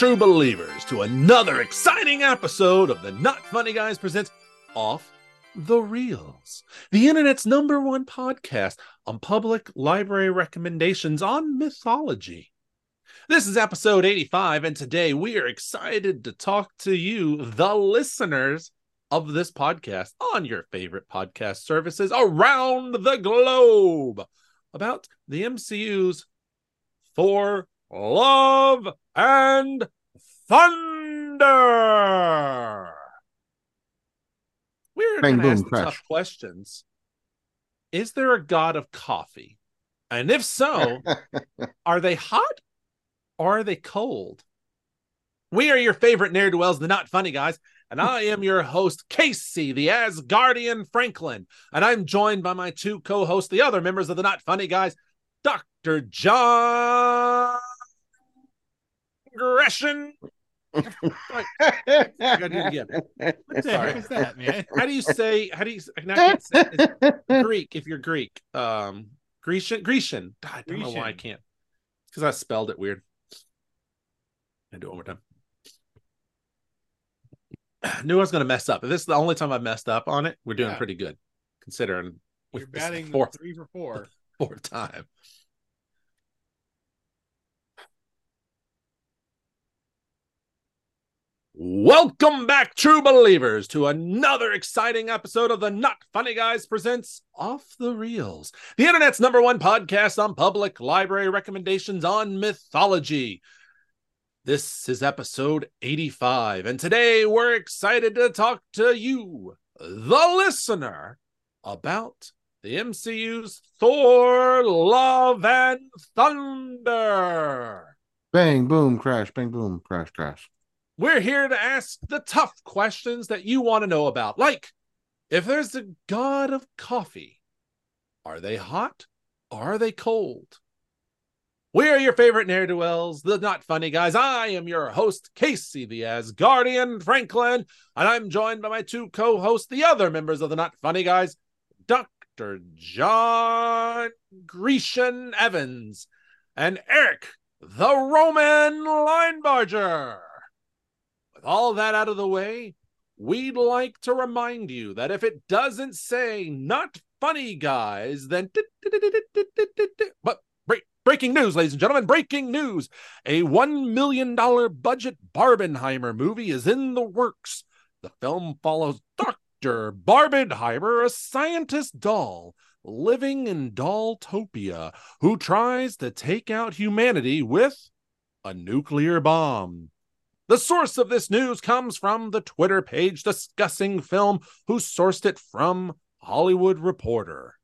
True believers, to another exciting episode of the Not Funny Guys presents Off the Reels, the internet's number one podcast on public library recommendations on mythology. This is episode 85, and today we are excited to talk to you, the listeners of this podcast, on your favorite podcast services around the globe about the MCU's Thor Love and Thunder. We're going to ask the tough questions. Is there a god of coffee? And if so, are they hot or are they cold? We are your favorite ne'er do wells, the not funny guys, and I am your host, Casey, the Asgardian Franklin. And I'm joined by my two co hosts, the other members of the not funny guys, Dr. Jon Gresham. I gotta do it again. What the heck is that, man? How do you say, how do you, I can't say Greek if you're Greek. Um, Grecian, Grecian. I don't know why I can't. Because I spelled it weird. I do it one more time. Knew I was going to mess up. If this is the only time I've messed up on it, we're doing Yeah. pretty good, considering You're batting fourth three for four. fourth time. Welcome back, true believers, to another exciting episode of the Not Funny Guys presents Off the Reels, the internet's number one podcast on public library recommendations on mythology. This is episode 85, and today we're excited to talk to you, the listener, about the MCU's Thor Love and Thunder. bang, boom, crash, bang, boom, crash, crash. We're here to ask the tough questions that you want to know about. Like, if there's a god of coffee, are they hot or are they cold? We are your favorite ne'er do wells, the not funny guys. I am your host, Casey, the Asgardian Franklin, and I'm joined by my two co hosts, the other members of the not funny guys, Dr. Jon Grecian Evans and Eric, the Roman Linebarger. With all that out of the way, we'd like to remind you that if it doesn't say not funny guys, then but break, breaking news, ladies and gentlemen, breaking news. A $1 million budget Barbenheimer movie is in the works. The film follows Dr. Barbenheimer, a scientist doll living in Dolltopia who tries to take out humanity with a nuclear bomb. The source of this news comes from the Twitter page discussing film, who sourced it from Hollywood Reporter.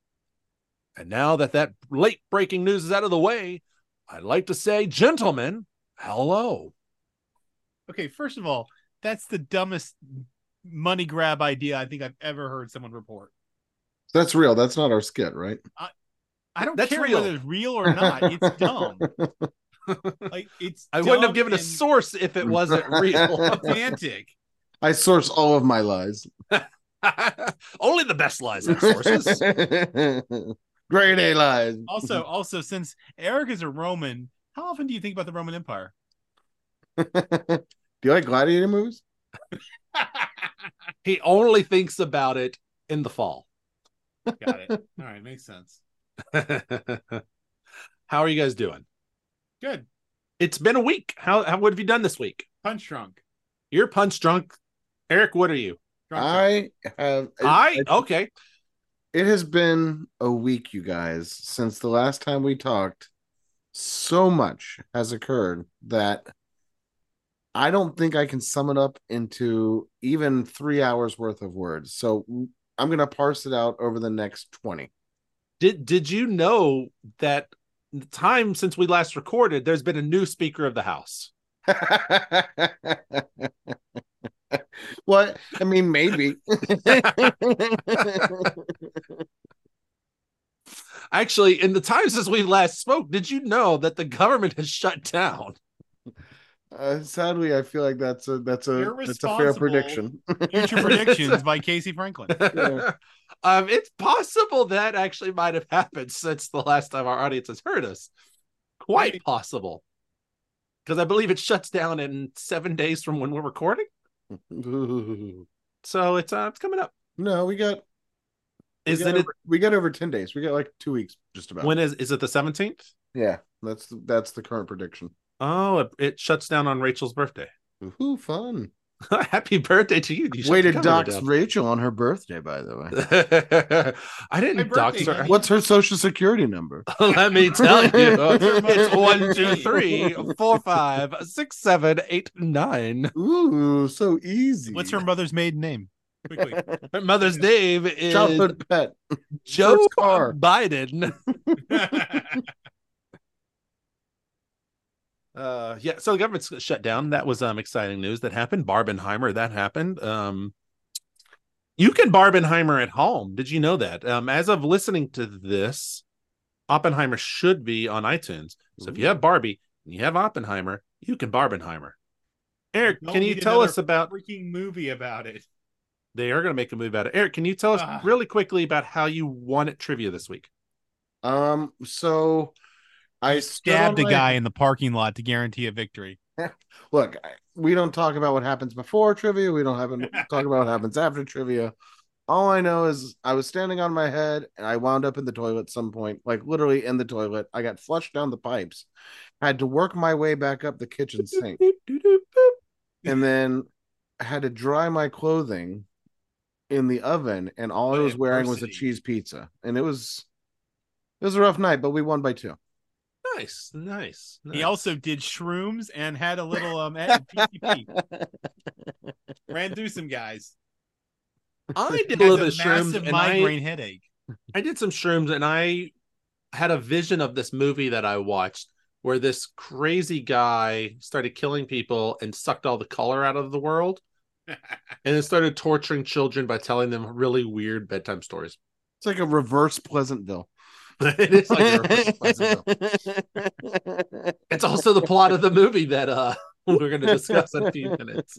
And now that that late breaking news is out of the way, I'd like to say, gentlemen, hello. Okay, first of all, that's the dumbest money grab idea I think I've ever heard someone report. That's real. That's not our skit, right? I don't That's care real. whether it's real or not. It's dumb. Like it's. I wouldn't have given a source if it wasn't real. Pedantic. I source all of my lies. Only the best lies have sources. Great A lies. Also, also, since Eric is a Roman, how often do you think about the Roman Empire? Do you like gladiator movies? he only thinks about it in the fall. Got it. All right, makes sense. How are you guys doing? Good. It's been a week. How, how what have you done this week? Punch drunk. You're punch drunk. Eric, what are you? Drunk, drunk. I have. I it- okay. It has been a week, you guys, since the last time we talked. So much has occurred that I don't think I can sum it up into even three hours worth of words. So I'm going to parse it out over the next 20. Did did you know that the time since we last recorded, there's been a new Speaker of the House? what? I mean, maybe. Actually, in the time since we last spoke, did you know that the government has shut down? Uh, sadly, I feel like that's a that's a that's a fair prediction. Future predictions by Casey Franklin. Yeah. um, it's possible that actually might have happened since the last time our audience has heard us. Quite Maybe. possible. because I believe it shuts down in seven days from when we're recording. So it's uh it's coming up. no, we got we Is got it over, we got over 10 days. We got like 2 weeks just about. when is is it the seventeenth? yeah, that's that's the current prediction. Oh, it, it shuts down on Rachel's birthday. Ooh, fun. Happy birthday to you. You shut Way to dox. Rachel on her birthday, by the way. I didn't Happy dox her. What's her social security number? Let me tell you, it's one, two, three, four, five, six, seven, eight, nine. Ooh, so easy. What's her mother's maiden name? Quickly. Her mother's name is childhood pet? Joe? Biden. Uh, yeah, so the government's shut down. That was um exciting news that happened. Barbenheimer, that happened. Um, you can Barbenheimer at home. Did you know that? Um, as of listening to this, Oppenheimer should be on iTunes. So if you have Barbie and you have Oppenheimer, you can Barbenheimer. Eric, Don't can you tell us about? freaking movie about it? They are going to make a movie about it. Eric, can you tell us Ah. really quickly about how you won at trivia this week? Um, so I Stabbed a my- guy in the parking lot to guarantee a victory. Look, we don't talk about what happens before trivia. We don't have talk about what happens after trivia. All I know is I was standing on my head and I wound up in the toilet at some point, like literally in the toilet. I got flushed down the pipes, had to work my way back up the kitchen sink, and then had to dry my clothing in the oven. And all I was wearing was a cheese pizza, and it was it was a rough night, but we won by two. Nice, nice. He also did shrooms and had a little um at PCP. Ran through some guys. I did a little bit of shrooms massive and I, migraine headache. I did some shrooms and I had a vision of this movie that I watched where this crazy guy started killing people and sucked all the color out of the world and then started torturing children by telling them really weird bedtime stories. It's like a reverse Pleasantville. it is like a reverse Pleasantville. It's also the plot of the movie that uh we're going to discuss in a few minutes.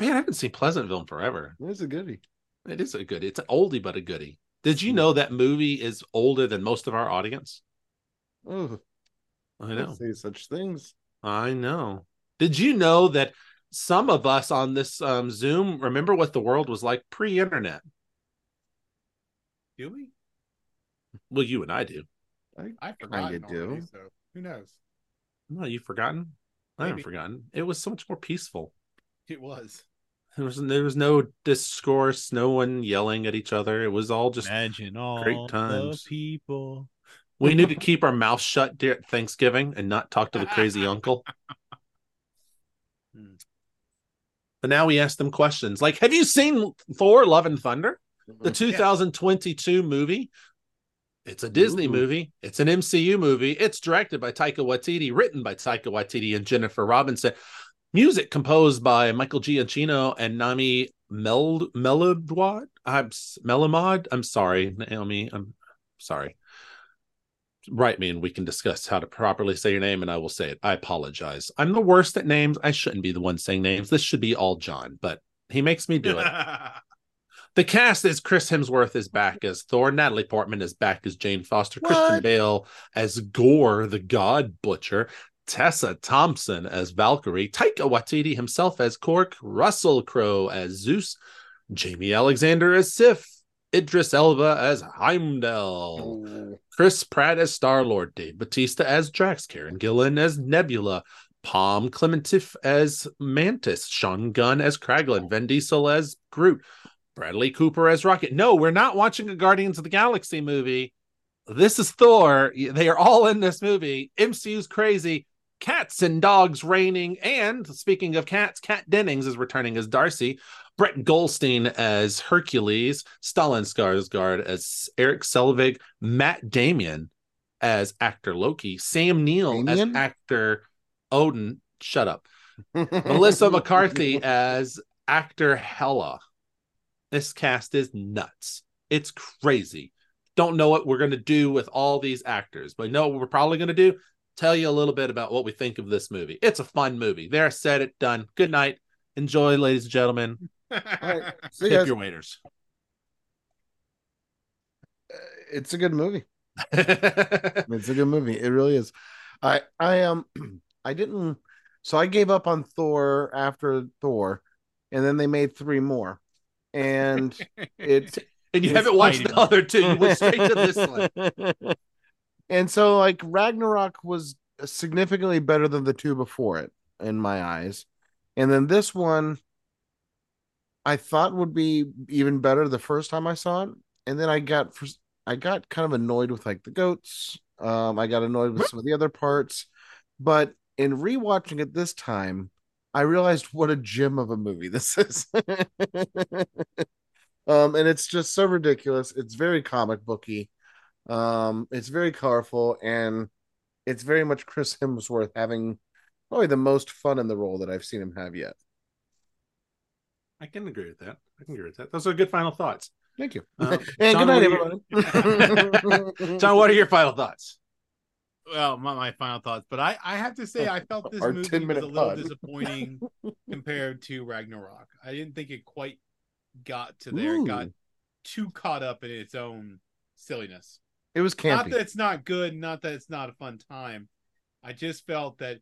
Man, I haven't seen Pleasantville in forever. It's a goodie. It is a good. It's an oldie but a goodie. Did you know that movie is older than most of our audience? Oh, I I know. say such things. I know. Did you know that some of us on this um, Zoom remember what the world was like pre-internet? Do we? Well, you and I do. I Kinda forgot. do. So who knows? No, you've forgotten. I haven't forgotten. It was so much more peaceful. It was. There was there was no discourse, no one yelling at each other. It was all just Imagine all great the times. people. we need to keep our mouth shut dear Thanksgiving and not talk to the crazy uncle. But now we ask them questions like, "Have you seen Thor: Love and Thunder, the 2022 movie?" It's a Disney Ooh. movie. It's an MCU movie. It's directed by Taika Waititi, written by Taika Waititi and Jennifer Robinson. Music composed by Michael Giacchino and Nami Mel Melodwad. I'm Melamod. I'm sorry, Naomi. I'm sorry. Write me and we can discuss how to properly say your name, and I will say it. I apologize. I'm the worst at names. I shouldn't be the one saying names. This should be all John, but he makes me do it. The cast is Chris Hemsworth is back as Thor, Natalie Portman is back as Jane Foster, Christian Bale as Gorr, the God Butcher, Tessa Thompson as Valkyrie, Taika Waititi himself as Korg, Russell Crowe as Zeus, Jaimie Alexander as Sif, Idris Elba as Heimdall, Oh, Chris Pratt as Star Lord, Dave Batista as Drax, Karen Gillan as Nebula, Pom Klementieff as Mantis, Sean Gunn as Kraglin, Vin Diesel as Groot, Bradley Cooper as Rocket. No, we're not watching a Guardians of the Galaxy movie. This is Thor. They are all in this movie. MCU's crazy. Cats and dogs raining. And speaking of cats, Kat Dennings is returning as Darcy. Brett Goldstein as Hercules. Stellan Skarsgård as Erik Selvig. Matt Damien as actor Loki. Sam Neill Damien? as actor Odin. Shut up. Melissa McCarthy as actor Hela. This cast is nuts. It's crazy. Don't know what we're going to do with all these actors, but know what we're probably going to do. Tell you a little bit about what we think of this movie. It's a fun movie. There, said it, done. Good night. Enjoy, ladies and gentlemen. right. See Tip guys. your waiters. It's a good movie. It's a good movie. It really is. I I um I didn't so I gave up on Thor after Thor, and then they made three more. And it And you haven't watched the other two. You went straight to this one. and so like Ragnarok was significantly better than the two before it in my eyes. And then this one I thought would be even better the first time I saw it. And then I got I got kind of annoyed with like the goats. Um I got annoyed with some of the other parts. But in rewatching it this time, I realized what a gem of a movie this is. um, and it's just so ridiculous. It's very comic booky. Um, it's very colorful, and it's very much Chris Hemsworth having probably the most fun in the role that I've seen him have yet. I can agree with that. I can agree with that. Those are good final thoughts. Thank you. Uh, and Jon, good night, everybody. Jon, what are your final thoughts? Well, my, my final thoughts, but I, I have to say I felt this Our movie was a little pod. disappointing compared to Ragnarok. I didn't think it quite got to there. It got too caught up in its own silliness. It was Not that it's not good, not that it's not a fun time. I just felt that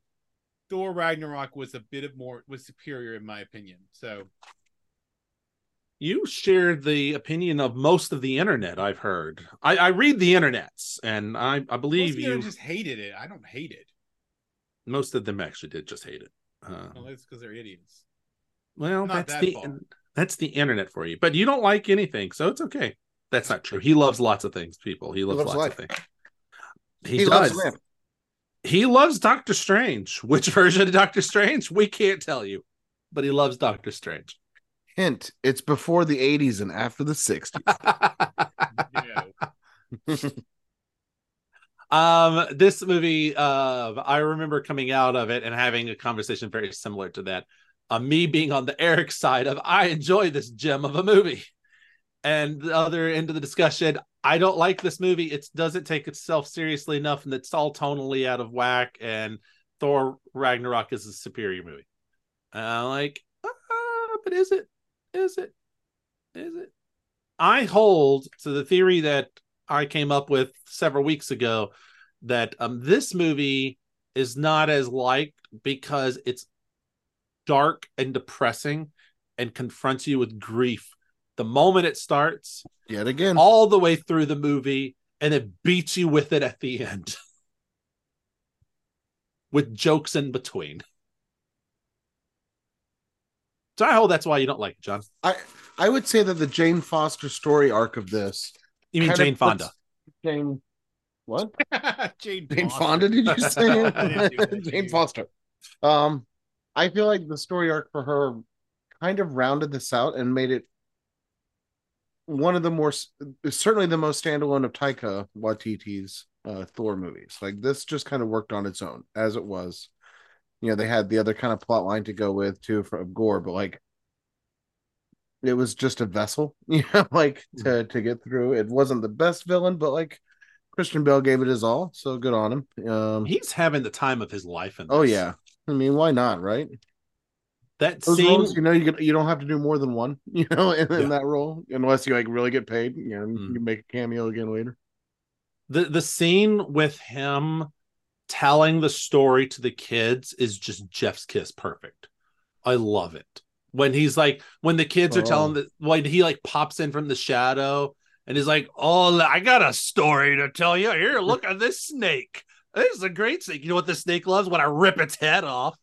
Thor Ragnarok was a bit of more was superior in my opinion. So You shared the opinion of most of the internet. I've heard. I, I read the internets, and I, I most believe you. just hated it. I don't hate it. Most of them actually did just hate it. Uh, Well, that's because they're idiots. well, Not that's that the far. that's the internet for you. But you don't like anything, so it's okay. That's not true. He loves lots of things. People, he loves, loves lots life. of things. He, he does. loves lamp. he loves Doctor Strange. Which version of Doctor Strange? We can't tell you, but he loves Doctor Strange. Hint: It's before the '80s and after the '60s. Um this movie uh i remember coming out of it and having a conversation very similar to that uh, me being on the eric side of i enjoy this gem of a movie. And the other end of the discussion i don't like this movie. It doesn't take itself seriously enough and it's all tonally out of whack and thor ragnarok is a superior movie. I'm like ah, but is it is it? Is it? I hold to the theory that I came up with several weeks ago that um this movie is not as liked because it's dark and depressing and confronts you with grief. The moment it starts Yet again, all the way through the movie and it beats you with it at the end. With jokes in between so i hold that's why you don't like it jon I I would say that the Jane Foster story arc of this. you mean jane fonda Jane, what? Jane, Jane Foster. Fonda? Did you I didn't do say? that, Jane. Foster. Um, I feel like the story arc for her kind of rounded this out and made it one of the more certainly the most standalone of Taika Waititi's uh, Thor movies. Like this just kind of worked on its own as it was. You know, they had the other kind of plot line to go with too for of Gorr, but like it was just a vessel, you know, like to to get through. It wasn't the best villain, but like Christian Bale gave it his all, so good on him. Um, he's having the time of his life in oh yeah, I mean, why not, right? that Those scene roles, you know, you you don't have to do more than one, you know, in, in that role, unless you like really get paid. You know, Mm. you can make a cameo again later. the the scene with him telling the story to the kids is just Jeff's kiss perfect. I love it. When he's like when the kids are Oh. telling the when he like pops in from the shadow and he's like, "Oh, I got a story to tell you. Here, look at this snake. This is a great snake. You know what the snake loves when I rip its head off?"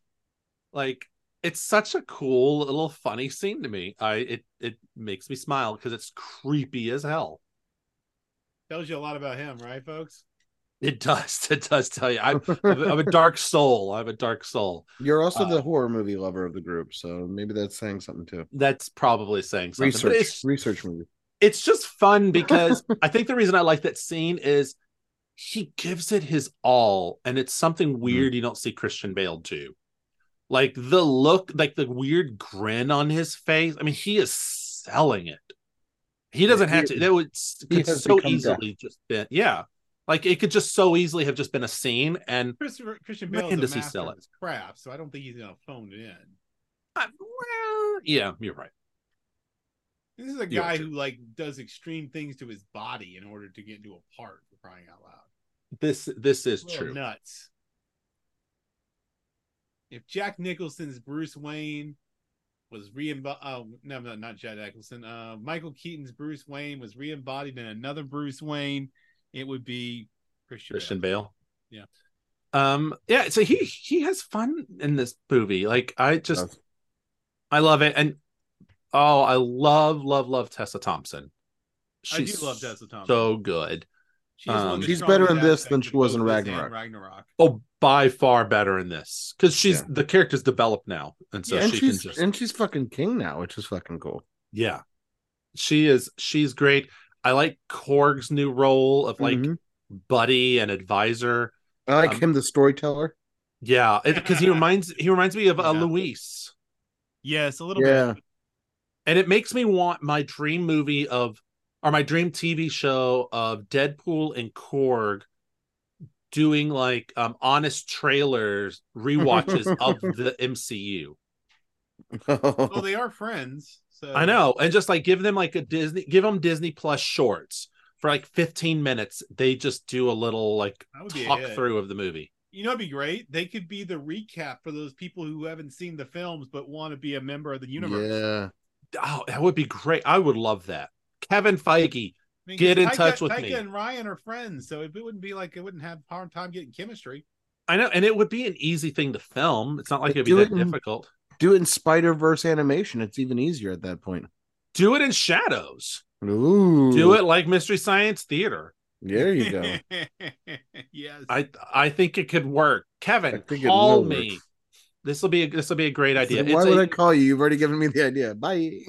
Like it's such a cool little funny scene to me. I it it makes me smile because it's creepy as hell. Tells you a lot about him, right, folks? It does. It does tell you. I'm, I'm, a dark soul. I'm a dark soul. You're also Uh, the horror movie lover of the group, so maybe that's saying something too. That's probably saying something. Research, it's research movie. it's just fun because I think the reason I like that scene is he gives it his all, and it's something weird you don't see Christian Bale do. Like the look, like the weird grin on his face. I mean, he is selling it. He doesn't he- have to. That would could so easily just been yeah. Like it could just so easily have just been a scene, and Christopher, Christian Bale is a master of his craft, so I don't think he's gonna phone it in. uh, well, yeah, you're right. This is a You're guy right. who like does extreme things to his body in order to get into a part for crying out loud. This this is true. nuts. if Jack Nicholson's Bruce Wayne was re-embodied, oh no, no, not Jack Nicholson. Uh, Michael Keaton's Bruce Wayne was re-embodied in another Bruce Wayne, it would be Christian. Christian Bale. Bale. Yeah. Um. Yeah. So he he has fun in this movie. Like I just Does. I love it, and oh, I love love love Tessa Thompson. I do She's love Tessa Thompson. so good. She is one of um, She's better in this than she was in both this and Ragnarok. Ragnarok. Oh, by far better in this because she's Yeah. the character's developed now, and so Yeah, and she can she's just and she's fucking king now, which is fucking cool. yeah, she is. She's great. I like Korg's new role of like Mhm. buddy and advisor. I like um, him, the storyteller. Yeah, because he reminds he reminds me of uh, Yeah. Luis. Yes, a little Yeah, bit. and it makes me want my dream movie of or my dream TV show of Deadpool and Korg doing like um honest trailers rewatches of the MCU. Well, they are friends. So I know, and just like give them like a Disney, give them Disney Plus shorts for like 15 minutes. They just do a little like That would be a talk through of the movie. You know, it'd be great. They could be the recap for those people who haven't seen the films but want to be a member of the universe. yeah. Oh, that would be great. I would love that. Kevin Feige, I mean, Get 'cause in Taika- touch with Taika me. and Ryan are friends, so it wouldn't be like it wouldn't have hard time getting chemistry. I know, and it would be an easy thing to film. It's not like it'd be Do that it in- difficult. Do it in Spider Verse animation. It's even easier at that point. Do it in shadows. Ooh, Do it like Mystery Science Theater. There you go. yes. I I think it could work. Kevin, call me. This will be a, this will be a great idea. Why It's would a- I call you? You've already given me the idea. Bye.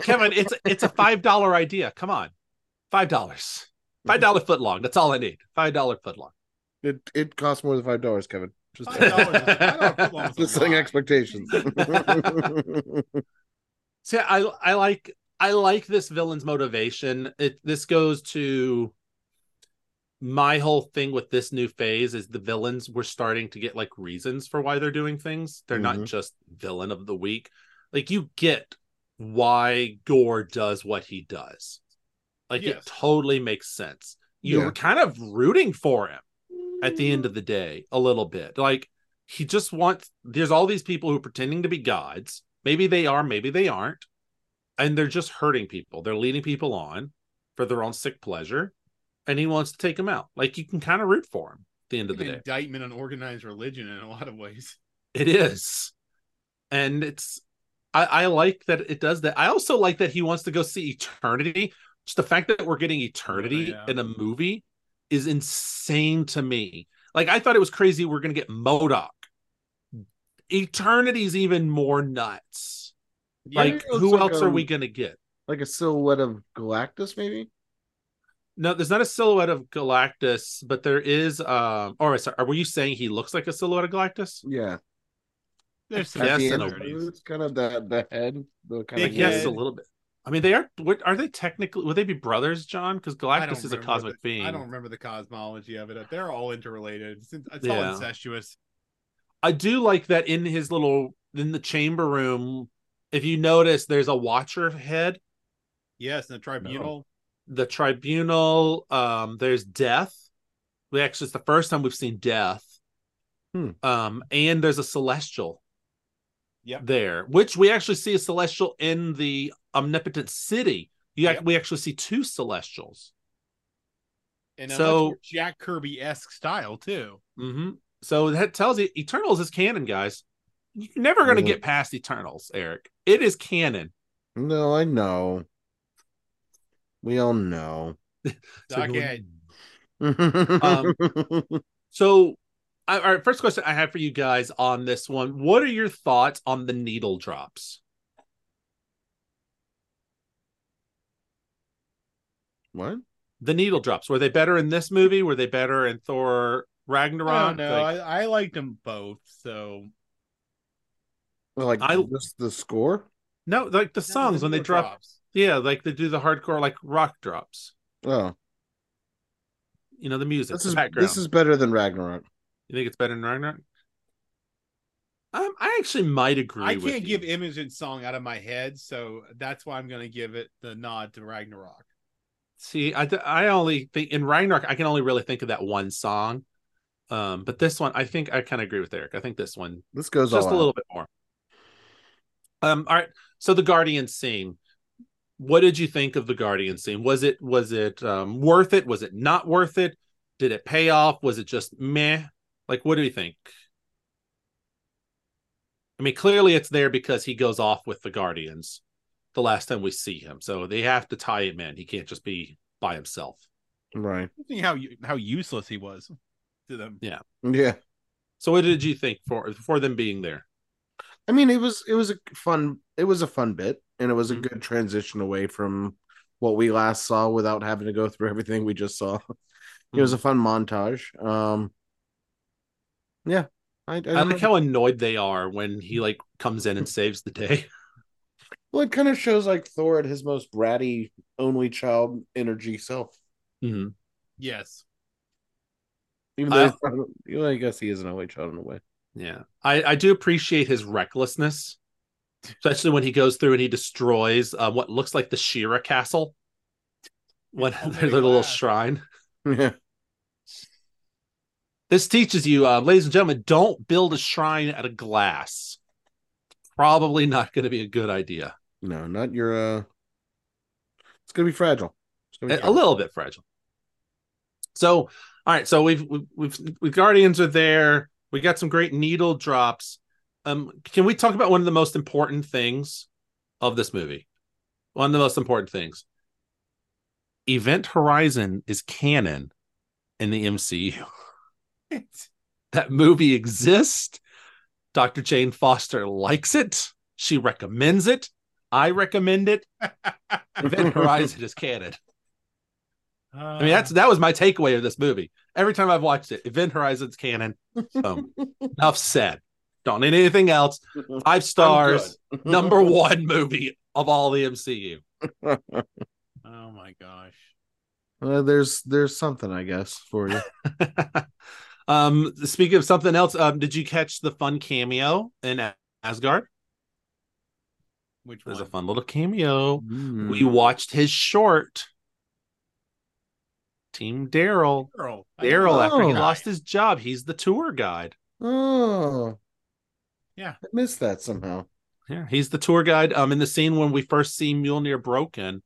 Kevin, it's it's a five dollar idea. Come on, five dollars, five dollar foot long. That's all I need. Five dollar foot long. it it costs more than five dollars, Kevin. Just, $5 is- $5 footlong is a just setting expectations. See, I I like I like this villain's motivation. It this goes to my whole thing with this new phase is the villains we're starting to get like reasons for why they're doing things. They're not Mhm. just villain of the week. Like you get why Gorr does what he does. Like it totally makes sense. You're Yeah. kind of rooting for him at the end of the day a little bit. Like he just wants there's all these people who are pretending to be gods. Maybe they are, maybe they aren't. And they're just hurting people. They're leading people on for their own sick pleasure. And he wants to take them out. Like you can kind of root for him at the end of the an day. indictment on organized religion in a lot of ways. It is. And it's I, I like that it does that. I also like that he wants to go see eternity. Just the fact that we're getting oh, eternity yeah. in a movie is insane to me. Like I thought it was crazy we're gonna get MODOK. Eternity's even more nuts. Yeah, like who like else a- are we gonna get? like a silhouette of Galactus, maybe? No, there's not a silhouette of Galactus, but there is um or sorry, were you saying he looks like a silhouette of Galactus? Yeah. There's some Yes, the and a- similarities. it's kind of the the head, the kind Big of Yes, head. a little bit. I mean, they are. Are they technically? Would they be brothers, Jon? Because Galactus is a cosmic the- being. I don't remember the cosmology of it. They're all interrelated. It's, it's Yeah. all incestuous. I do like that in his little in the chamber room. If you notice, there's a Watcher head. Yes, and the tribunal. The Tribunal. Um, there's Death. We actually it's the first time we've seen Death. Hmm. Um, and there's a Celestial. Yep. There, which we actually see a Celestial in the Omnipotent City. You ac- Yep. we actually see two Celestials. And So- Jack Kirby esque style too. hmm So that tells you Eternals is canon, guys. You're never going to Yeah. get past Eternals, Eric. It is canon. No, I know. We all know. Dockhead. Um, So, I, all right, first question I have for you guys on this one: What are your thoughts on the needle drops? what? The needle drops were they better in this movie? Were they better in Thor Ragnarok? don't. Like, I, I liked them both. So Well, like I- just the score? no, like the songs when they drop. drops. Yeah, like they do the hardcore like rock drops. Oh, You know the music, this the is background. this is better than Ragnarok. You think it's better than Ragnarok? Um, I actually might agree. I can't you. give Immigrant Song out of my head, so that's why I'm going to give it the nod to Ragnarok. See, I I only think in Ragnarok I can only really think of that one song. Um, but this one, I think I kind of agree with Eric. I think this one This goes just a little bit more. Um, all right. So the Guardian scene. What did you think of the Guardian scene? Was it was it um, worth it? Was it not worth it? Did it pay off? Was it just meh? Like, what do you think? I mean, clearly it's there because he goes off with the Guardians the last time we see him. So they have to tie him in. He can't just be by himself. Right. See how how useless he was to them. Yeah. Yeah. So what did you think for for them being there? I mean, it was it was a fun it was a fun bit, and it was a Mhm. good transition away from what we last saw without having to go through everything we just saw. It was a fun montage. Um, yeah, I, I, I like how annoyed they are when he like comes in and saves the day. well, it kind of shows like Thor at his most bratty, only child energy self. Mhm. Yes. Even though, he's not- well, I guess he is an only child in a way. Yeah, I I do appreciate his recklessness, especially when he goes through and he destroys uh, what looks like the Shira Castle. When all their little shrine. Yeah, This teaches you, uh, ladies and gentlemen, don't build a shrine out of glass. Probably not going to be a good idea. no, not your. uh It's gonna be fragile. It's gonna be A, a fragile. little bit fragile. So, all right. So we've we've we've, we've Guardians are there. We got some great needle drops. Um, can we talk about one of the most important things of this movie? One of the most important things. Event Horizon is canon in the MCU. That movie exists. Dr. Jane Foster likes it. She recommends it. I recommend it. Event Horizon is canon. I mean, that's that was my takeaway of this movie. Every time I've watched it, Event Horizon's canon. Boom. Enough said. Don't need anything else. Five stars. Number one movie of all the MCU. Oh my gosh. Uh, there's there's something I guess for you. Um, speaking of something else, um, did you catch the fun cameo in Asgard? Which was a fun little cameo. Mm. We watched his short. Team Daryl. Girl. Daryl, after he Oh. lost his job, he's the tour guide. Oh, Yeah. I missed that somehow. Yeah, he's the tour guide. Um, in the scene when we first see Mjolnir broken,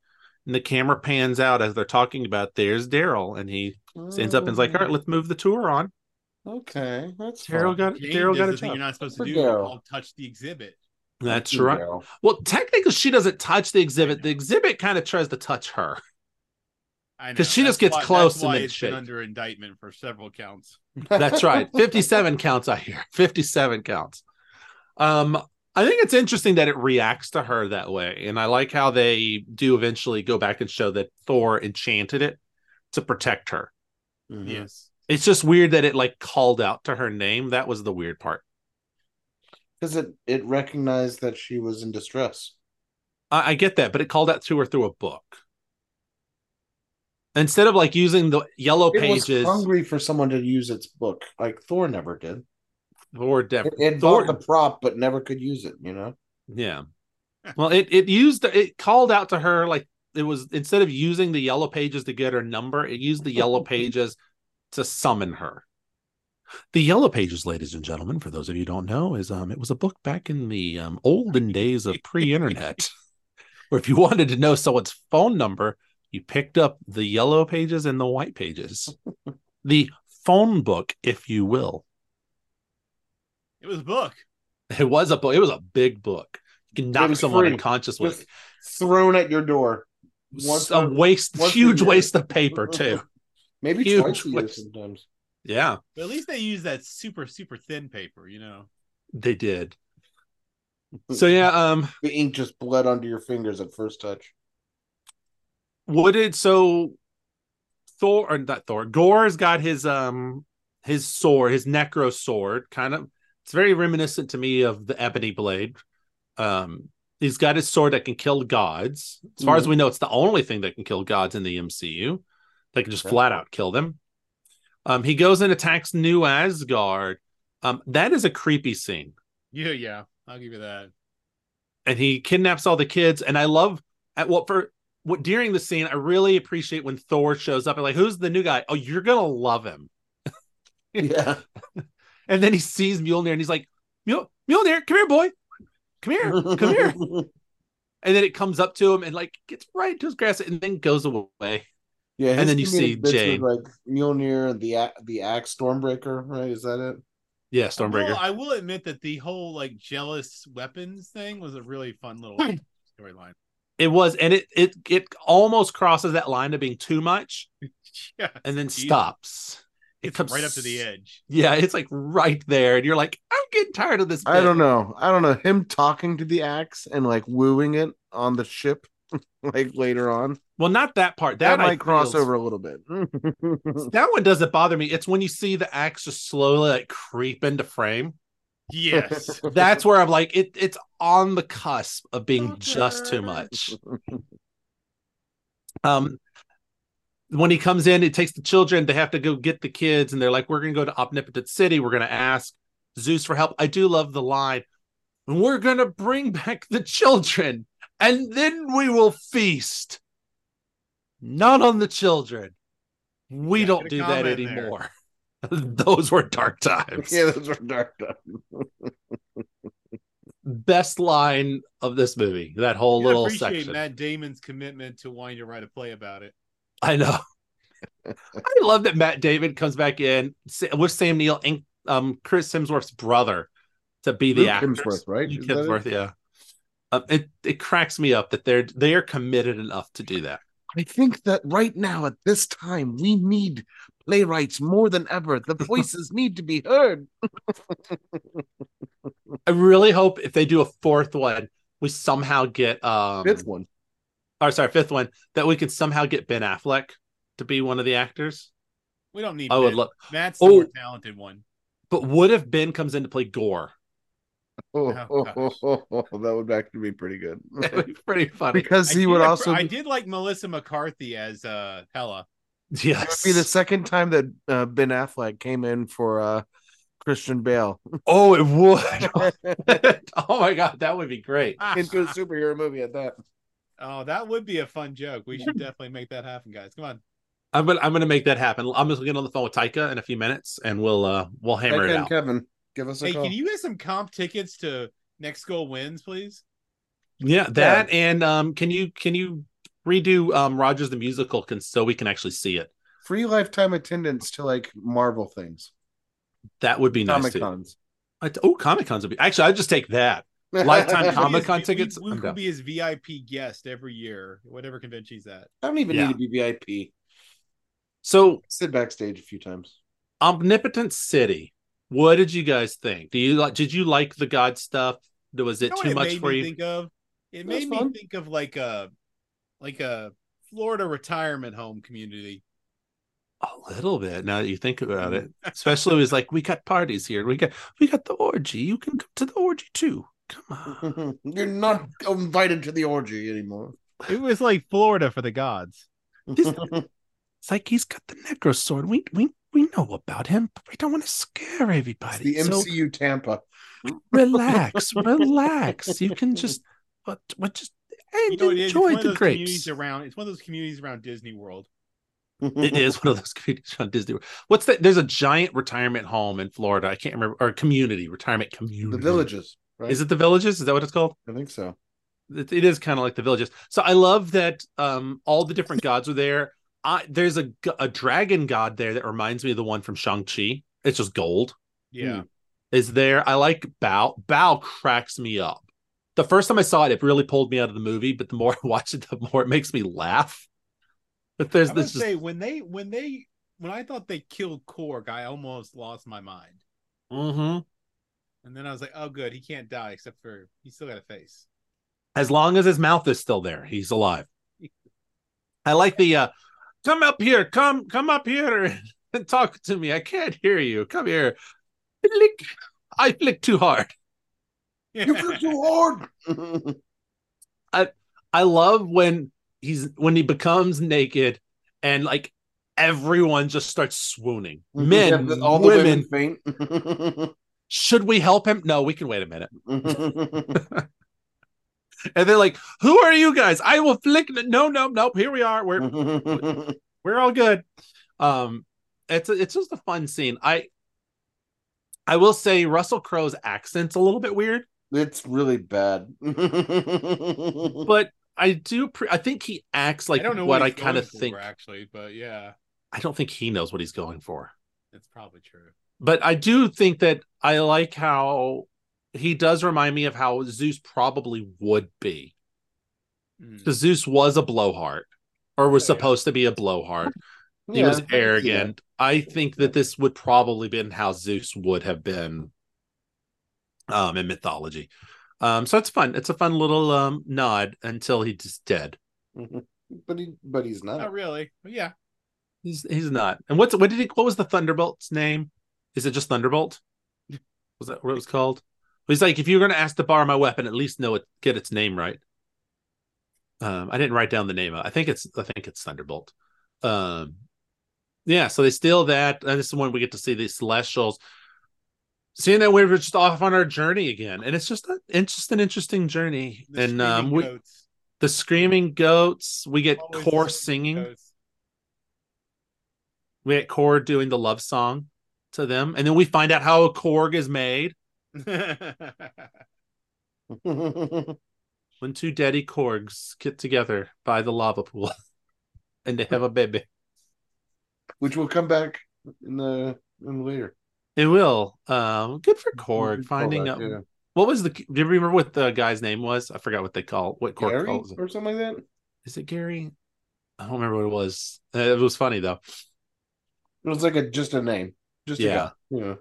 and the camera pans out as they're talking about there's Daryl, and he stands up and is like, "All right, let's move the tour on." Okay, that's Daryl fine. got Jane Daryl got a the thing job. you're not supposed to For do. Daryl. Called touch the exhibit. That's Thank right. Daryl. Well, technically, she doesn't touch the exhibit. The exhibit kind of tries to touch her. I know. 'Cause she just gets why- close That's and why then it's been under indictment for several counts. That's right. 57 counts I hear. 57 counts. Um I think it's interesting that it reacts to her that way and I like how they do eventually go back and show that Thor enchanted it to protect her. Mhm. Yes. It's just weird that it like called out to her name. That was the weird part. because it it recognized that she was in distress. I, I get that, but it called out to her through a book. Instead of like using the yellow It pages was hungry for someone to use its book, like Thor never did. Thor Deb- It, it Thor, bought the prop, but never could use it. You know. Yeah. Well, it it used it called out to her like it was instead of using the yellow pages to get her number, it used the yellow pages to summon her. The yellow pages, ladies and gentlemen, for those of you who don't know, is um it was a book back in the um olden days of pre-internet, where if you wanted to know someone's phone number, you picked up the yellow pages and the white pages, the phone book, if you will. It was a book. It was a book. It was a big book. You can knock someone free. unconscious with. Thrown at your door. Once a a- waste, huge waste of paper too. Maybe Huge twice a year waste. sometimes. Yeah, But at least they use that super, super thin paper, you know. they did. So yeah, um, The ink just bled onto your fingers at first touch. what did so Thor or not Thor? Gorr's got his um his sword, his necro sword, kind of. It's very reminiscent to me of the ebony blade. Um, he's got his sword that can kill gods. As far as Mhm. we know, it's the only thing that can kill gods in the MCU. They can just Okay. flat out kill them. Um, he goes and attacks New Asgard. Um, that is a creepy scene. Yeah, yeah. I'll give you that. and he kidnaps all the kids. And I love at what for what during the scene, I really appreciate when Thor shows up and like, who's the new guy? Oh, you're gonna love him. Yeah. And then he sees Mjolnir and he's like, Mjol- Mjolnir, come here, boy. Come here, come here. And then it comes up to him and like gets right into his grass and then goes away. Yeah, And then you see bits Jane. like Mjolnir, and the a- the axe Stormbreaker, right? Is that it? Yeah, I Stormbreaker. will, I will admit that the whole like jealous weapons thing was a really fun little Hmm. storyline. It was, and it it it almost crosses that line of being too much Yeah, and then Jesus. stops. It it's comes right up to the edge. Yeah, it's like right there, and you're like, I'm getting tired of this. I don't know. I don't know. Him talking to the axe and like wooing it on the ship, like later on. Well, not that part. That, That, I might cross feels- over a little bit. That one doesn't bother me. It's when you see the axe just slowly like creep into frame. Yes. That's where I'm like, it. It's on the cusp of being just too much. Um, when he comes in, it takes the children. They have to go get the kids, and they're like, "We're going to go to Omnipotent City. We're going to ask Zeus for help." I do love the line, "We're going to bring back the children, and then we will feast." Not on the children. We Yeah, don't do that anymore. Those were dark times. yeah, those were dark times. Best line of this movie. That whole You little appreciate section. Matt Damon's commitment to wanting to write a play about it. I know. I love that Matt David comes back in with Sam Neill and um, Chris Hemsworth's brother to be the Luke actors. Hemsworth, right? Luke Is that it? Hemsworth, yeah. Um, it it cracks me up that they're they are committed enough to do that. I think that right now at this time we need playwrights more than ever. The voices need to be heard. I really hope if they do a fourth one, we somehow get um Fifth one. or sorry, fifth one, that we can somehow get Ben Affleck to be one of the actors. We don't need. I would Ben. love Matt's the Oh. more talented one. but what if Ben comes in to play Gorr? Oh, Oh, oh, oh, that would actually be pretty good. That would be pretty funny. because I he would did- also I did like Melissa McCarthy as uh Hela. it would Yes. be the second time that uh, Ben Affleck came in for uh, Christian Bale oh, it would. oh my god, that would be great. into a superhero movie at that. oh, that would be a fun joke. We should definitely make that happen, guys. Come on. I'm gonna I'm gonna make that happen. I'm just gonna get on the phone with Taika in a few minutes, and we'll uh we'll hammer Hey, it out. Kevin, give us a Hey, call. can you get some comp tickets to Next Goal Wins, please? Yeah, that and um, can you can you redo um Rogers the musical can so we can actually see it? Free lifetime attendance to like Marvel things, That would be nice Comic too. Cons. I- Oh, Comic Cons would be actually. I'd just take that. Lifetime We'll Comic Con tickets? We, we could be his VIP guest every year, whatever convention he's at. I don't even Yeah. need to be VIP. So Sit backstage a few times. Omnipotent City. What did you guys think? Do you like? Did you like the God stuff? Was it You know too what much made for me you? Think of it It made me fun. think of like a like a Florida retirement home community. A little bit. Now that you think about it, especially it was like we got parties here. We got we got the orgy. You can come to the orgy too. Come on. You're not invited to the orgy anymore. It was like Florida for the gods. It's like he's got the necro sword. We we we know about him, but we don't want to scare It's everybody. the So MCU Tampa. relax, relax. You can just what what just and You know, it is. It's enjoy one of the those communities grapes. around. It's one of those communities around Disney World. It is one of those communities on Disney. World. What's that? There's a giant retirement home in Florida. I can't remember or community retirement community. the villages, right? Is it the villages? Is that what it's called? I think so. it, it is kind of like the villages. So I love that um all the different gods are there. I there's a dragon god there that reminds me of the one from Shang Chi. It's just gold. Yeah. Is there? I like Bao. Bao cracks me up. The first time I saw it, it really pulled me out of the movie. But the more I watch it, the more it makes me laugh. But there's I would this just say when they when they when I thought they killed Korg, I almost lost my mind. Mhm. And then I was like, oh good, he can't die except for he's still got a face. as long as his mouth is still there, he's alive. I like the uh come up here, come come up here and talk to me. I can't hear you. Come here. Flick. I flick too hard. You flew too hard. I love when he's when he becomes naked and like everyone just starts swooning. Men, Yeah, all the women. women faint. Should we help him? No, we can wait a minute. And they're like, "Who are you guys? I will flick." No, no, nope. Here we are. We're we're all good. Um, it's a, it's just a fun scene. I I will say Russell Crowe's accent's a little bit weird, It's really bad. but I do. Pre- I think he acts like I don't know what, what, I kind of think. actually, but yeah, I don't think he knows what he's going for. it's probably true. But I do think that I like how he does remind me of how Zeus probably would be. Mm. Because Zeus was a blowhard, or was Yeah, yeah. supposed to be a blowhard. He Yeah, was I can see that. arrogant. I think that this would probably been how Zeus would have been um in mythology. Um so it's fun. It's a fun little um nod until he's just dead. But he, but he's not. Not really, but yeah. He's he's not. And what's what did he what was the Thunderbolt's name? Is it just Thunderbolt? Was that what it was called? He's like, if you're gonna ask to borrow my weapon, at least know it get its name right. Um, I didn't write down the name. I think it's I think it's Thunderbolt. Um yeah, so they steal that, and this is when we get to see these celestials. Seeing that we're just off on our journey again, and it's just a, it's just an interesting journey. The and um, we, goats. the screaming goats, we get Always Core singing. goats. We get Korg doing the love song to them, and then we find out how a Korg is made when two daddy Korgs get together by the lava pool, and they have a baby. Which will come back in the in later. It will. Um, good for Korg finding out. Yeah. What was the? Do you remember what the guy's name was? I forgot what they call what Korg Gary calls it. or something like that. Is it Gary? I don't remember what it was. Uh, It was funny though. It was like a just a name. Just Yeah. Yeah.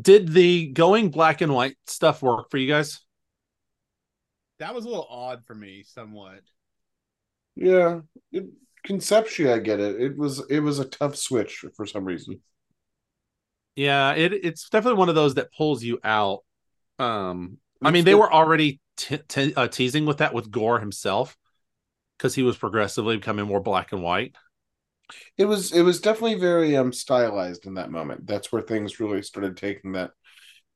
Did the going black and white stuff work for you guys? that was a little odd for me, somewhat. Yeah. It, conceptually, I get it. It was it was a tough switch for some reason. Yeah, it it's definitely one of those that pulls you out. Um, I mean, they were already te- te- uh, teasing with that with Gorr himself because he was progressively becoming more black and white. It was it was definitely very um stylized in that moment. That's where things really started taking that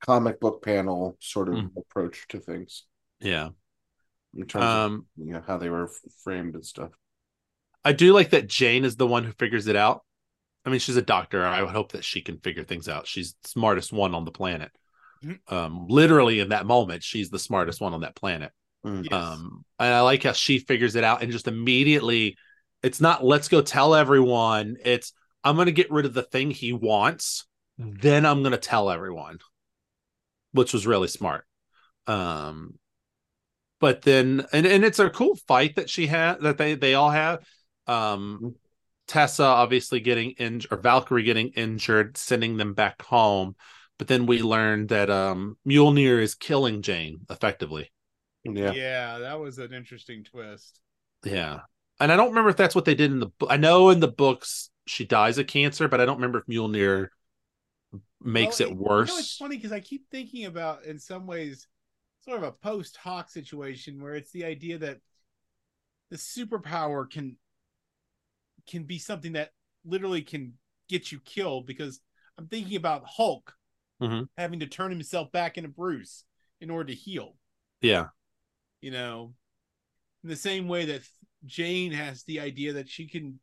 comic book panel sort of Mm. approach to things Yeah. in terms Um, of you know how they were f- framed and stuff. I do like that Jane is the one who figures it out. I mean, she's a doctor. I would hope that she can figure things out. She's the smartest one on the planet. Mhm. Um, literally in that moment, she's the smartest one on that planet. Mm. Yes. Um, and I like how she figures it out and just immediately, it's not let's go tell everyone. It's I'm gonna get rid of the thing he wants, then I'm gonna tell everyone, which was really smart. Um, but then and and it's a cool fight that she had that they they all have. Um, Tessa obviously getting injured or Valkyrie getting injured, sending them back home. But then we learned that um Mjolnir is killing Jane effectively. Yeah. yeah, that was an interesting twist. Yeah. And I don't remember if that's what they did in the book. I know in the books she dies of cancer, but I don't remember if Mjolnir makes Well, it You worse. know, it's funny because I keep thinking about, in some ways, sort of a post hoc situation where it's the idea that the superpower can can be something that literally can get you killed. Because I'm thinking about Hulk Mhm. having to turn himself back into Bruce in order to heal. yeah. You know, in the same way that Jane has the idea that she can.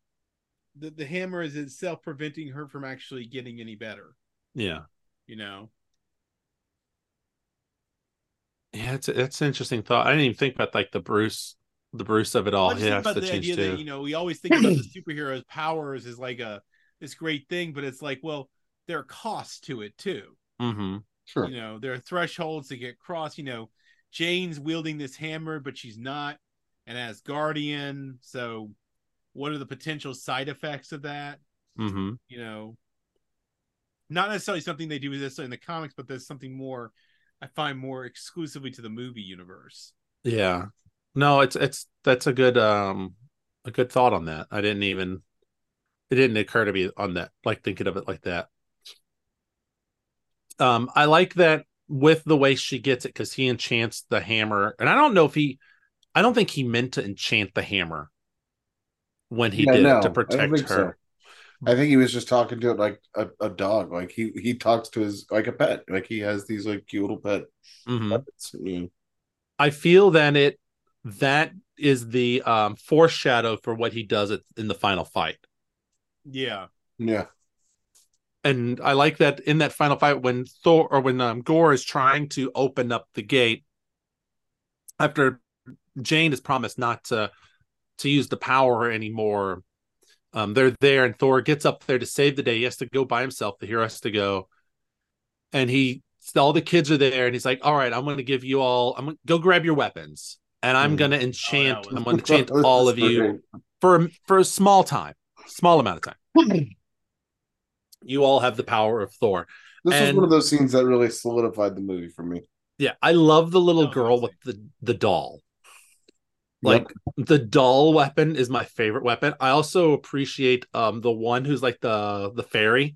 The, the hammer is itself preventing her from actually getting any better, Yeah. you know. Yeah, it's it's an interesting thought. I didn't even think about like the Bruce the Bruce of it all. He has about to the change idea too. that you know we always think about the superheroes' powers as like a this great thing, but it's like, well, there are costs to it too. hmm Sure. You know, there are thresholds to get crossed. You know, Jane's wielding this hammer, but she's not an guardian So, what are the potential side effects of that? hmm You know, not necessarily something they do necessarily in the comics, but there's something more I find more exclusively to the movie universe. Yeah. No, it's it's that's a good um a good thought on that. I didn't even it didn't occur to me on that like thinking of it like that. Um I like that with the way she gets it because he enchants the hammer. And I don't know if he I don't think he meant to enchant the hammer when he Yeah, did no, it to I don't protect think so. her. I think he was just talking to it like a, a dog. Like he he talks to his like a pet. Like he has these like cute little pet Mhm. puppets. Yeah. I feel that it that is the um foreshadow for what he does it in the final fight. Yeah. Yeah. and I like that in that final fight when Thor or when um, Gorr is trying to open up the gate after Jane has promised not to to use the power anymore. Um, they're there, and Thor gets up there to save the day. He has to go by himself. The hero has to go, and he all the kids are there, and he's like, "All right, I'm going to give you all. I'm going to go grab your weapons, and I'm Mm. going to enchant. was- I'm going to enchant all of you for for a small time, small amount of time. You all have the power of Thor. This was one of those scenes that really solidified the movie for me. Yeah, I love the little Oh, girl with the the doll. Yep. Like the doll weapon is my favorite weapon. I also appreciate um the one who's like the the fairy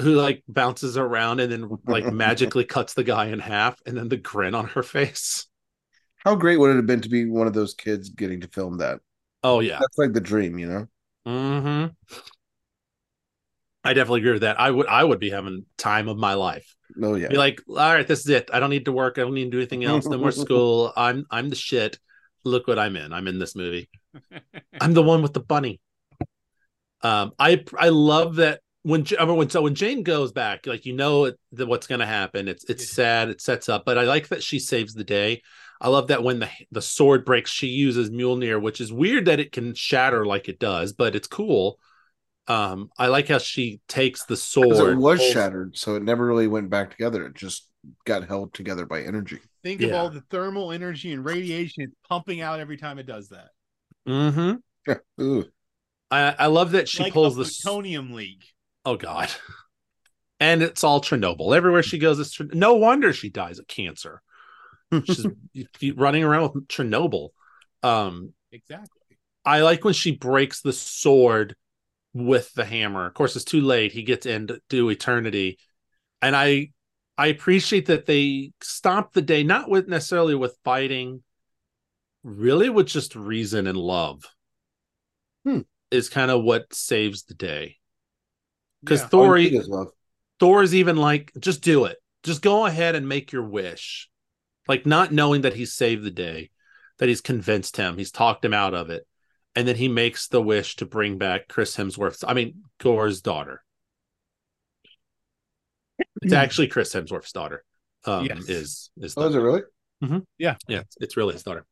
who like bounces around and then like magically cuts the guy in half and then the grin on her face. How great would it have been to be one of those kids getting to film that? Oh yeah. That's like the dream, you know? Mm-hmm. I definitely agree with that. I would I would be having time of my life. Oh yeah. Be like, all right, this is it. I don't need to work. I don't need to do anything else. No more school. I'm I'm the shit. Look what I'm in. I'm in this movie. I'm the one with the bunny. Um, I I love that when J- I when so when Jane goes back, like you know it, that what's going to happen. It's it's Yeah. sad. It sets up, but I like that she saves the day. I love that when the the sword breaks, she uses Mjolnir, which is weird that it can shatter like it does, but it's cool. Um, I like how she takes the sword. it was pulls- shattered, so it never really went back together. It just got held together by energy. Think of all the thermal energy and radiation it's pumping out every time it does that. Mm-hmm. Ooh. I, I love that she like pulls a the s- plutonium leak. Oh God. And it's all Chernobyl. Everywhere she goes, it's Chern- no wonder she dies of cancer. She's running around with Chernobyl. Um, Exactly. I like when she breaks the sword with the hammer. Of course, it's too late. He gets into eternity, and I I appreciate that they stopped the day not with necessarily with fighting, really with just reason and love. Hmm. Is kind of what saves the day because Yeah. Thor you need is even like, just do it. Just go ahead and make your wish. Like not knowing that he saved the day, that he's convinced him, he's talked him out of it. And then he makes the wish to bring back Chris Hemsworth's, I mean, Gorr's daughter. It's actually Chris Hemsworth's daughter. Um, Yes. is is Oh, is it really? yeah, it's, it's really his daughter.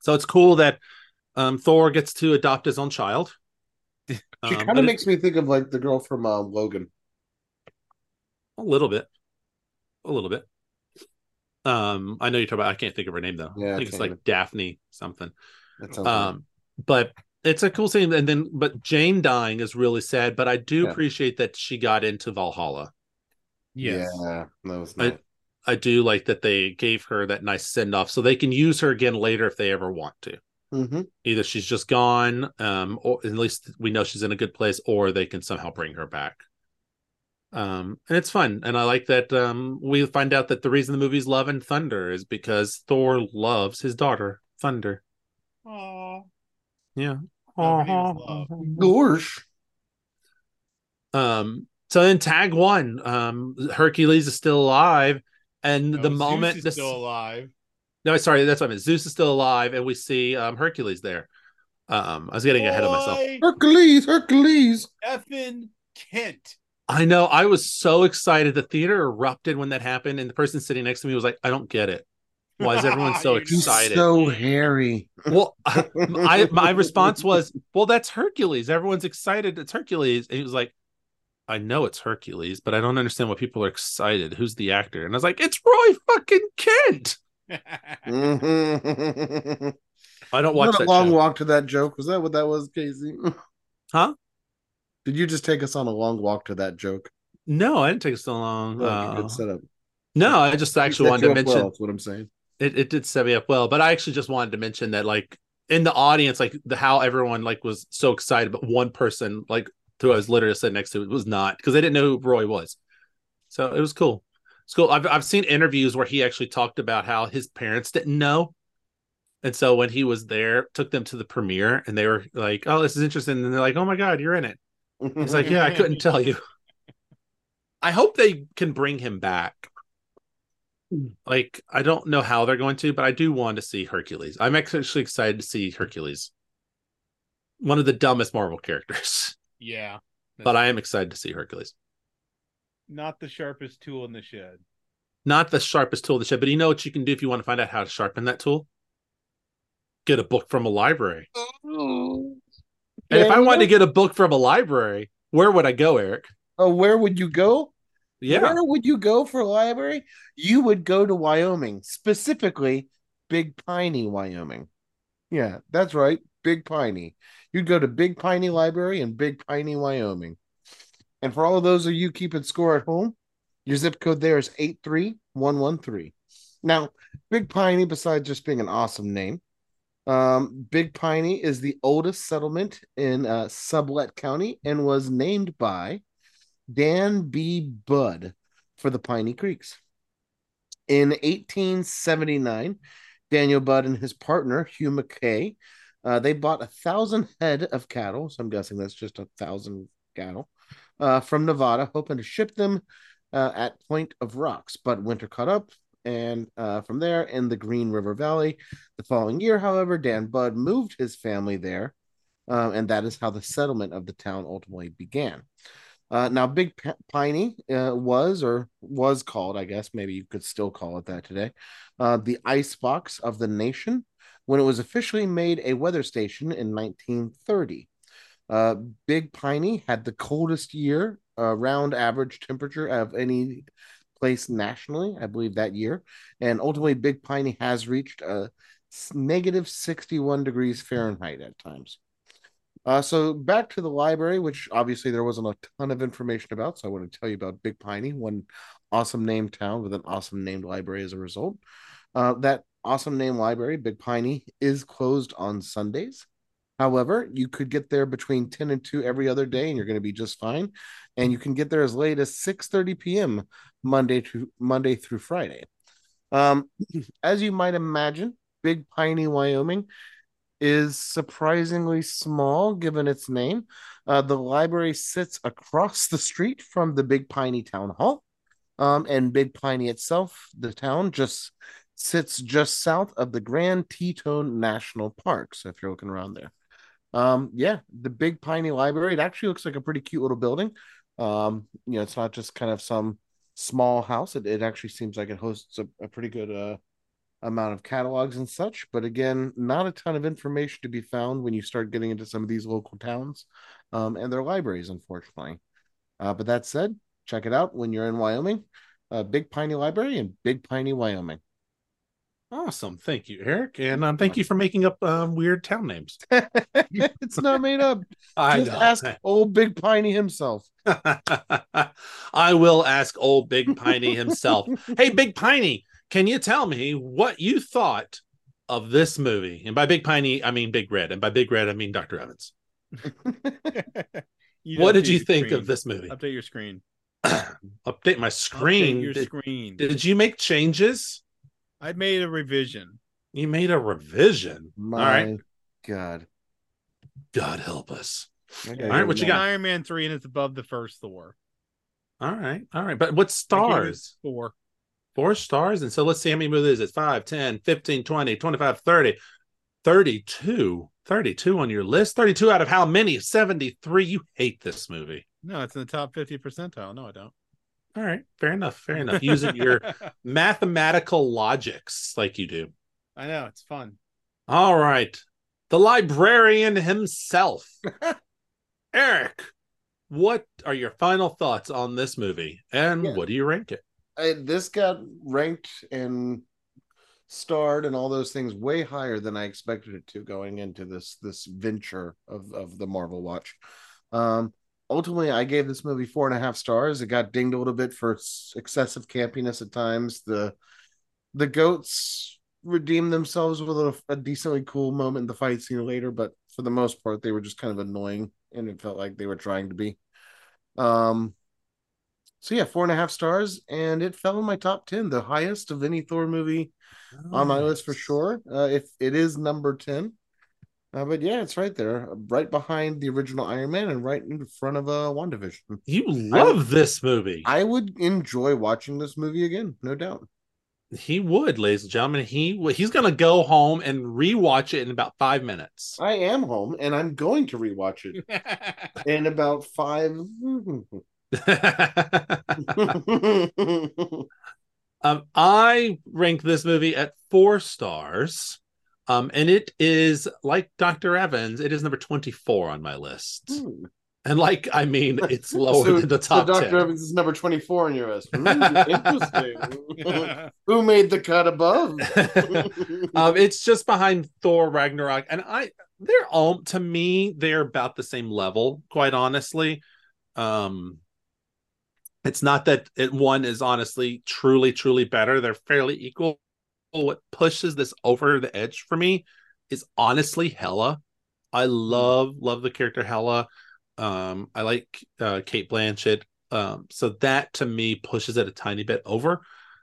So it's cool that um, Thor gets to adopt his own child. She Um, kind but of it- makes me think of like the girl from uh, Logan. A little bit. A little bit. Um, I know you're talking about I can't think of her name though. Yeah, I I think it's like either. Dafne something. That sounds right. Um, but it's a cool scene. And then but Jane dying is really sad, but I do Yeah. appreciate that she got into Valhalla. Yes. Yeah, that was I- nice. I do like that they gave her that nice send off so they can use her again later if they ever want to. hmm Either she's just gone, um, or at least we know she's in a good place, or they can somehow bring her back. Um, and it's fun, and I like that. Um, we find out that the reason the movie's Love and Thunder is because Thor loves his daughter, Thunder. Aw. Yeah. No, her name is Love. Gorsh. Um, so in tag one, um, Hercules is still alive, and No, the Zeus moment is this, still alive. no, sorry, that's what I meant. Zeus is still alive, and we see um Hercules there. Um, I was getting ahead of myself. Hercules, Hercules. Effin Kent. I know. I was so excited. The theater erupted when that happened, and the person sitting next to me was like, "I don't get it. Why is everyone so excited?" so hairy. Well, I my response was, "Well, that's Hercules. Everyone's excited. It's Hercules." And he was like, "I know it's Hercules, but I don't understand why people are excited. Who's the actor?" And I was like, "It's Roy fucking Kent." I don't Was watch that that a long show. walk to that joke? Was that what that was, Casey? Huh? Did you just take us on a long walk to that joke? No, I didn't take us so long. Like a Uh, good setup. no, I just actually Set wanted you to mention well, that's what I'm saying. it, it did set me up well but i actually just wanted to mention that like in the audience like the how everyone like was so excited but one person like who i was literally sitting next to was not because they didn't know who roy was. So it was cool. It's cool. I've, I've seen interviews where he actually talked about how his parents didn't know. And so when he was there took them to the premiere and they were like oh this is interesting. And they're like oh my god you're in it. He's like yeah i couldn't tell you. I hope they can bring him back. Like I don't know how they're going to, but I do want to see Hercules. I'm actually excited to see Hercules. One of the dumbest Marvel characters. yeah. but I am excited to see Hercules. not the sharpest tool in the shed. Not the sharpest tool in the shed, but you know what you can do if you want to find out how to sharpen that tool? Get a book from a library. And if I wanted to get a book from a library, where would I go, Eric? Oh, where would you go? Yeah. Where would you go for a library? You would go to Wyoming, specifically Big Piney, Wyoming. Yeah, that's right. Big Piney. You'd go to Big Piney Library in Big Piney, Wyoming. And for all of those of you keeping score at home, your zip code there is 83113. Now, Big Piney, besides just being an awesome name, um, Big Piney is the oldest settlement in uh, Sublette County and was named by Dan B. Budd for the Piney Creeks. In 1879, Daniel Budd and his partner, Hugh McKay, uh, they bought a thousand head of cattle. So I'm guessing that's just a thousand cattle uh, from Nevada, hoping to ship them uh, at Point of Rocks. But winter caught up, and uh, from there in the Green River Valley. The following year, however, Dan Budd moved his family there, uh, and that is how the settlement of the town ultimately began. Uh, now, Big P- Piney was, or was called, I guess, maybe you could still call it that today, the ice box of the nation when it was officially made a weather station in 1930. Uh, Big Piney had the coldest year, around average temperature of any place nationally, I believe, that year. And ultimately, Big Piney has reached a negative 61 degrees Fahrenheit at times. Uh, so back to the library, which obviously there wasn't a ton of information about. So I want to tell you about Big Piney, one awesome named town with an awesome named library as a result. Uh, that awesome name library, Big Piney, is closed on Sundays. However, you could get there between 10 and 2 every other day and you're going to be just fine. And you can get there as late as 6:30 p.m. Monday to Monday through Friday. Um, as you might imagine, Big Piney, Wyoming is surprisingly small given its name. Uh, the library sits across the street from the Big Piney Town Hall. Um, and Big Piney itself, the town, just sits just south of the Grand Teton National Park. So if you're looking around there, um, yeah, the Big Piney Library. It actually looks like a pretty cute little building. Um, you know, it's not just kind of some small house. It, it actually seems like it hosts a, a pretty good uh amount of catalogs and such. But again, not a ton of information to be found when you start getting into some of these local towns um, and their libraries, unfortunately. Uh, but that said, check it out when you're in Wyoming. Uh, Big Piney Library in Big Piney, Wyoming. Awesome. Thank you, Eric. And um, thank you for making up um, weird town names. it's not made up. I Just ask old Big Piney himself. I will ask old Big Piney himself. hey, Big Piney, can you tell me what you thought of this movie? And by Big Piney, I mean Big Red. And by Big Red, I mean Dr. Evans. What did you think screen. of this movie? Update your screen. Update my screen. Update your did, screen. did you make changes? I made a revision. You made a revision. My All right. God. God help us. Okay, All right, what you got? Iron Man three, and it's above the first Thor. All right. All right. But what I gave it stars? Four. Four stars. And so let's see how many movies is it? 5, 10, 15, 20, 25, 30, 32. 32 on your list. 32 out of how many? 73. You hate this movie. No, it's in the top fifty percentile. No, I don't. All right. Fair enough. Fair enough. Using your mathematical logics like you do. I know it's fun. All right. The librarian himself. Eric, what are your final thoughts on this movie? And Yeah. what do you rank it? I, this got ranked and starred and all those things way higher than I expected it to going into this this venture of of the Marvel Watch. Um, ultimately, I gave this movie four and a half stars. It got dinged a little bit for excessive campiness at times. The the goats redeemed themselves with a, a decently cool moment in the fight scene later, but for the most part, they were just kind of annoying, and it felt like they were trying to be. Um, so yeah, four and a half stars, and it fell in my top ten, the highest of any Thor movie on my list for sure. Uh, if it is number ten, uh, but yeah, it's right there, right behind the original Iron Man, and right in front of uh, WandaVision. You love this movie. I would enjoy watching this movie again, no doubt. he would, ladies and gentlemen. He he's gonna go home and rewatch it in about five minutes. I am home and I'm going to rewatch it in about five. um, I rank this movie at four stars. Um, and it is like Dr. Evans, it is number 24 on my list. Hmm. And like, I mean, it's lower So- than the top so Dr. 10. Evans is number 24 on your list. Hmm, interesting. Who made the cut above? um, it's just behind Thor Ragnarok, and I they're all to me they're about the same level. Quite honestly, um, it's not that it, one is honestly truly truly better. They're fairly equal. What pushes this over the edge for me is honestly Hela. I love love the character Hela. Um, I like uh, Cate Blanchett. Um, so that to me pushes it a tiny bit over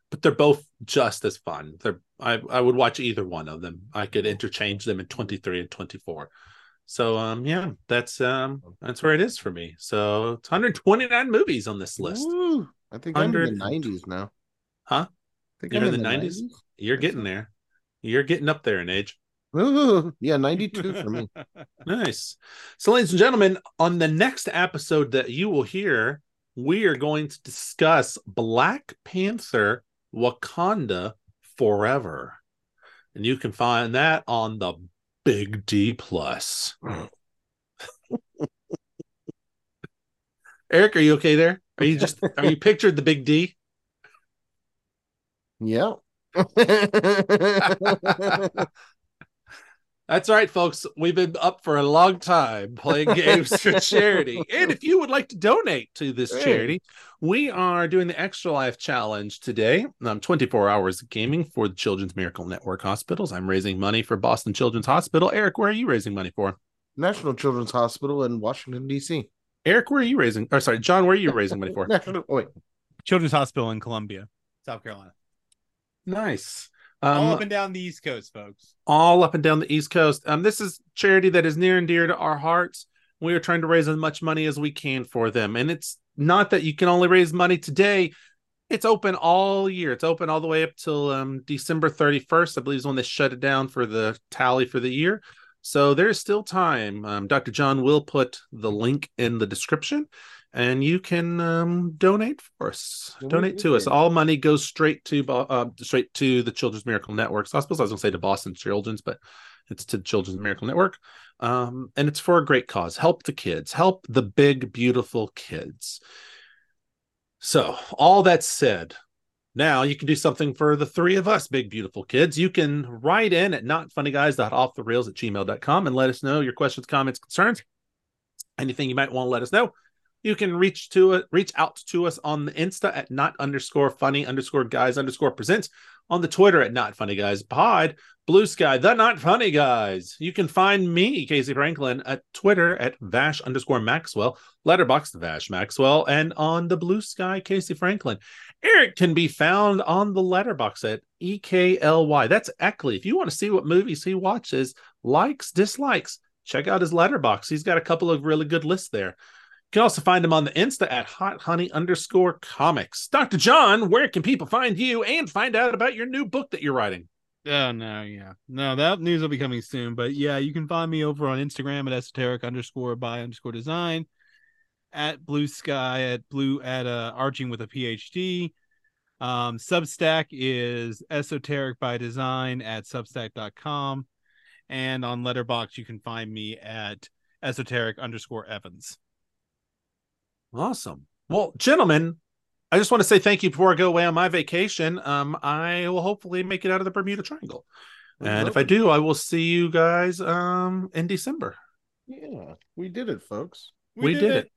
but they're both just as fun. They're I, I would watch either one of them. I could interchange them in 23 and 24. So um yeah, that's um that's where it is for me. So it's 129 movies on this list. Woo. I think I'm in the 90s now. Huh? I think You're I'm in the 90s? You're getting there. You're getting up there in age. Ooh, yeah, 92 for me. Nice. So, ladies and gentlemen, on the next episode that you will hear, we are going to discuss Black Panther Wakanda Forever. And you can find that on the Big D Plus. Eric, are you okay there? Are you just are you pictured the Big D? Yeah. That's right, folks. We've been up for a long time playing games for charity. And if you would like to donate to this Hey. charity, we are doing the Extra Life Challenge today. Um, 24 hours of gaming for the Children's Miracle Network hospitals. I'm raising money for Boston Children's Hospital. Eric, where are you raising money for? National Children's Hospital in Washington, D.C. Eric, where are you raising? Or sorry, Jon, where are you raising money for? National, wait. Children's Hospital in Columbia, South Carolina. Nice. All Um, up and down the East Coast, folks. all up and down the East Coast. Um, this is charity that is near and dear to our hearts. We are trying to raise as much money as we can for them, and it's not that you can only raise money today. It's open all year. It's open all the way up till um, December 31st. I believe is when they shut it down for the tally for the year. So there's still time. Um, Dr. Jon will put the link in the description, and you can um, donate for us. Donate to us. All money goes straight to uh, straight to the Children's Miracle Network. So I suppose I was going to say to Boston Children's, but it's to Children's Miracle Network, um, and it's for a great cause. Help the kids. Help the big, beautiful kids. So all that said, now you can do something for the three of us, big, beautiful kids. You can write in at notfunnyguys.offthereels at gmail.com and let us know your questions, comments, concerns, anything you might want to let us know. You can reach to it, reach out to us on the Insta at not underscore funny underscore guys underscore presents, on the Twitter at not funny guys pod, Blue Sky, the not funny guys. You can find me, Casey Franklin, at Twitter at Vash underscore Maxwell, Letterboxd Vash Maxwell, and on the Blue Sky, Casey Franklin. Eric can be found on the letterbox at EKLY. That's Eckley. If you want to see what movies he watches, likes, dislikes, check out his letterbox. He's got a couple of really good lists there. You can also find him on the Insta at hot honey underscore comics. Dr. Jon, where can people find you and find out about your new book that you're writing? Oh no, yeah, no, that news will be coming soon. But yeah, you can find me over on Instagram at esoteric underscore by underscore design, at blue sky at blue at uh arching with a PhD. Um, Substack is esoteric by design at substack.com, and on Letterbox you can find me at esoteric underscore Evans. Awesome. Well, gentlemen, I just want to say thank you before I go away on my vacation. Um, I will hopefully make it out of the Bermuda Triangle. And if I do, I will see you guys um in December. Yeah, we did it, folks. We, did, it.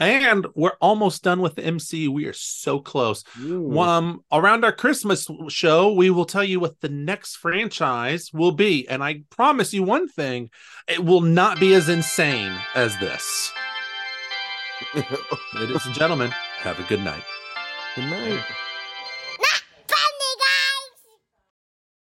And we're almost done with the MCU. We are so close. Ooh. Um, around our Christmas show, we will tell you what the next franchise will be. And I promise you one thing: it will not be as insane as this. Ladies and gentlemen, have a good night. Good night.